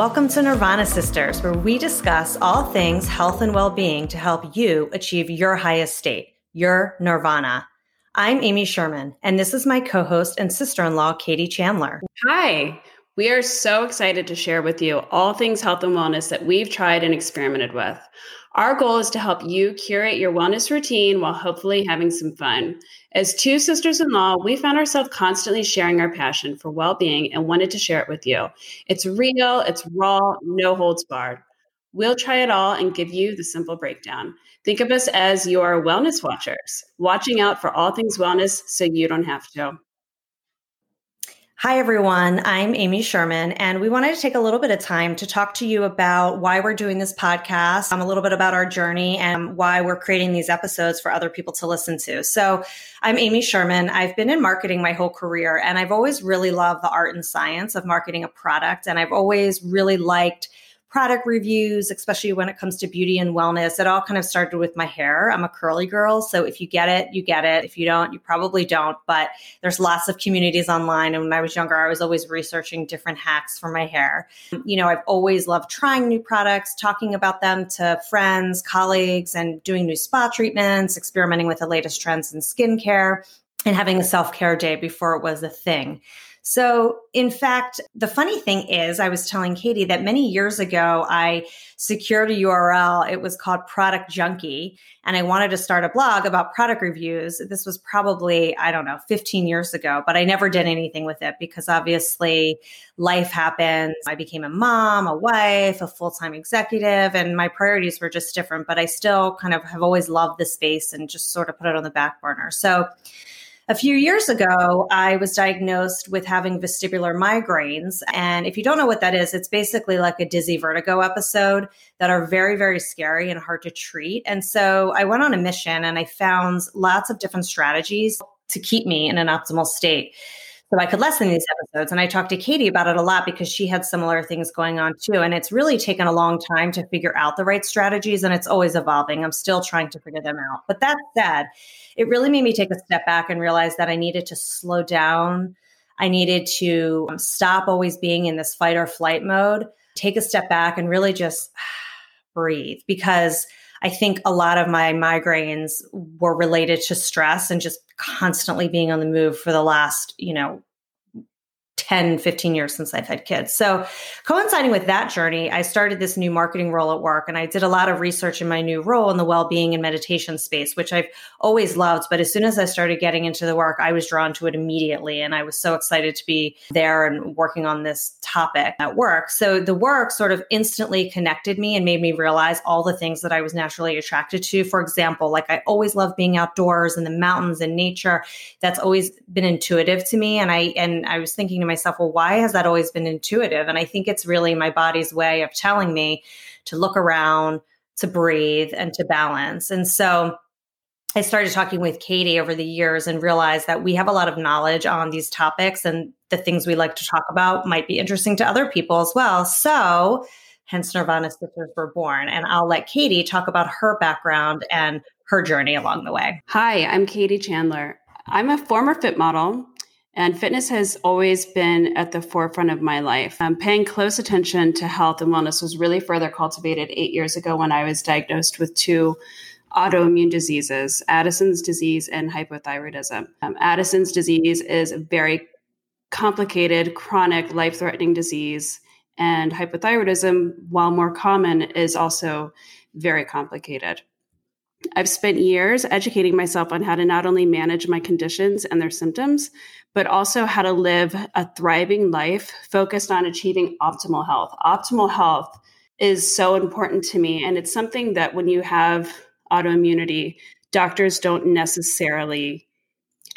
Welcome to Nirvana Sisters, where we discuss all things health and well being to help you achieve your highest state, your nirvana. I'm Amy Sherman, and this is my co host and sister in law, Katie Chandler. Hi. We are so excited to share with you all things health and wellness that we've tried and experimented with. Our goal is to help you curate your wellness routine while hopefully having some fun. As two sisters in law, we found ourselves constantly sharing our passion for well being and wanted to share it with you. It's real, it's raw, no holds barred. We'll try it all and give you the simple breakdown. Think of us as your wellness watchers, watching out for all things wellness so you don't have to. Hi, everyone. I'm Amy Sherman, and we wanted to take a little bit of time to talk to you about why we're doing this podcast, um, a little bit about our journey, and why we're creating these episodes for other people to listen to. So, I'm Amy Sherman. I've been in marketing my whole career, and I've always really loved the art and science of marketing a product. And I've always really liked product reviews, especially when it comes to beauty and wellness. It all kind of started with my hair. I'm a curly girl. So if you get it, you get it. If you don't, you probably don't. But there's lots of communities online. And when I was younger, I was always researching different hacks for my hair. You know, I've always loved trying new products, talking about them to friends, colleagues, and doing new spa treatments, experimenting with the latest trends in skincare, and having a self care day before it was a thing. So, in fact, the funny thing is, I was telling Katie that many years ago, I secured a URL. It was called Product Junkie, and I wanted to start a blog about product reviews. This was probably, I don't know, 15 years ago, but I never did anything with it because obviously life happens. I became a mom, a wife, a full time executive, and my priorities were just different. But I still kind of have always loved the space and just sort of put it on the back burner. So, a few years ago, I was diagnosed with having vestibular migraines. And if you don't know what that is, it's basically like a dizzy vertigo episode that are very, very scary and hard to treat. And so I went on a mission and I found lots of different strategies to keep me in an optimal state so I could lessen these episodes. And I talked to Katie about it a lot because she had similar things going on too. And it's really taken a long time to figure out the right strategies and it's always evolving. I'm still trying to figure them out. But that said, it really made me take a step back and realize that I needed to slow down. I needed to um, stop always being in this fight or flight mode, take a step back and really just breathe because I think a lot of my migraines were related to stress and just constantly being on the move for the last, you know, 10, 15 years since I've had kids. So, coinciding with that journey, I started this new marketing role at work and I did a lot of research in my new role in the well being and meditation space, which I've always loved. But as soon as I started getting into the work, I was drawn to it immediately. And I was so excited to be there and working on this topic at work. So, the work sort of instantly connected me and made me realize all the things that I was naturally attracted to. For example, like I always love being outdoors and the mountains and nature. That's always been intuitive to me. And I, and I was thinking to myself, well, why has that always been intuitive? And I think it's really my body's way of telling me to look around, to breathe, and to balance. And so I started talking with Katie over the years and realized that we have a lot of knowledge on these topics and the things we like to talk about might be interesting to other people as well. So, hence Nirvana Sisters were born. And I'll let Katie talk about her background and her journey along the way. Hi, I'm Katie Chandler. I'm a former fit model and fitness has always been at the forefront of my life. Um, paying close attention to health and wellness was really further cultivated eight years ago when I was diagnosed with two autoimmune diseases Addison's disease and hypothyroidism. Um, Addison's disease is a very complicated, chronic, life threatening disease. And hypothyroidism, while more common, is also very complicated. I've spent years educating myself on how to not only manage my conditions and their symptoms, but also how to live a thriving life focused on achieving optimal health. Optimal health is so important to me. And it's something that when you have autoimmunity, doctors don't necessarily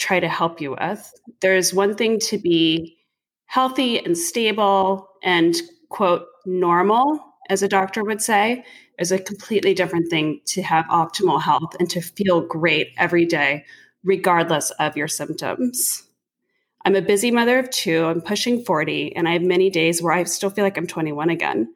try to help you with. There's one thing to be healthy and stable and, quote, normal, as a doctor would say, is a completely different thing to have optimal health and to feel great every day, regardless of your symptoms. I'm a busy mother of two. I'm pushing 40, and I have many days where I still feel like I'm 21 again.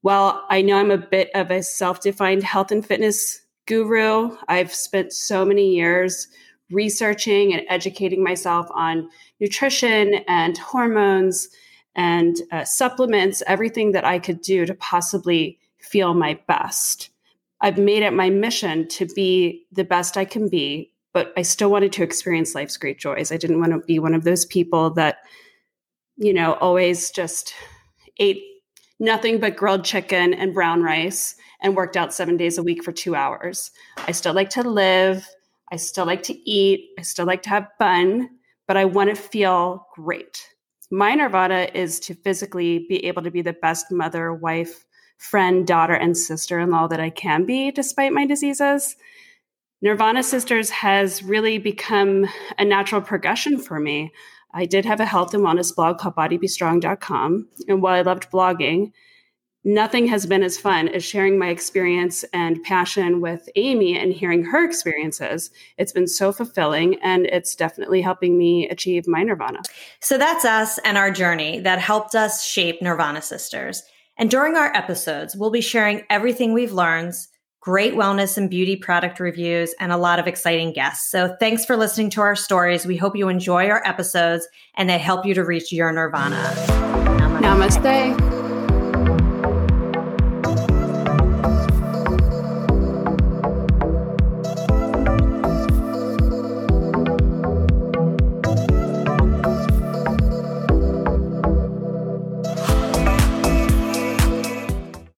While I know I'm a bit of a self defined health and fitness guru, I've spent so many years researching and educating myself on nutrition and hormones and uh, supplements, everything that I could do to possibly feel my best. I've made it my mission to be the best I can be, but I still wanted to experience life's great joys. I didn't want to be one of those people that, you know, always just ate nothing but grilled chicken and brown rice and worked out seven days a week for two hours. I still like to live. I still like to eat. I still like to have fun, but I want to feel great. My nirvana is to physically be able to be the best mother, wife, friend, daughter, and sister in law that I can be despite my diseases. Nirvana Sisters has really become a natural progression for me. I did have a health and wellness blog called bodybestrong.com. And while I loved blogging, nothing has been as fun as sharing my experience and passion with Amy and hearing her experiences. It's been so fulfilling and it's definitely helping me achieve my nirvana. So that's us and our journey that helped us shape Nirvana Sisters. And during our episodes, we'll be sharing everything we've learned, great wellness and beauty product reviews, and a lot of exciting guests. So thanks for listening to our stories. We hope you enjoy our episodes and they help you to reach your nirvana. Namaste. Namaste.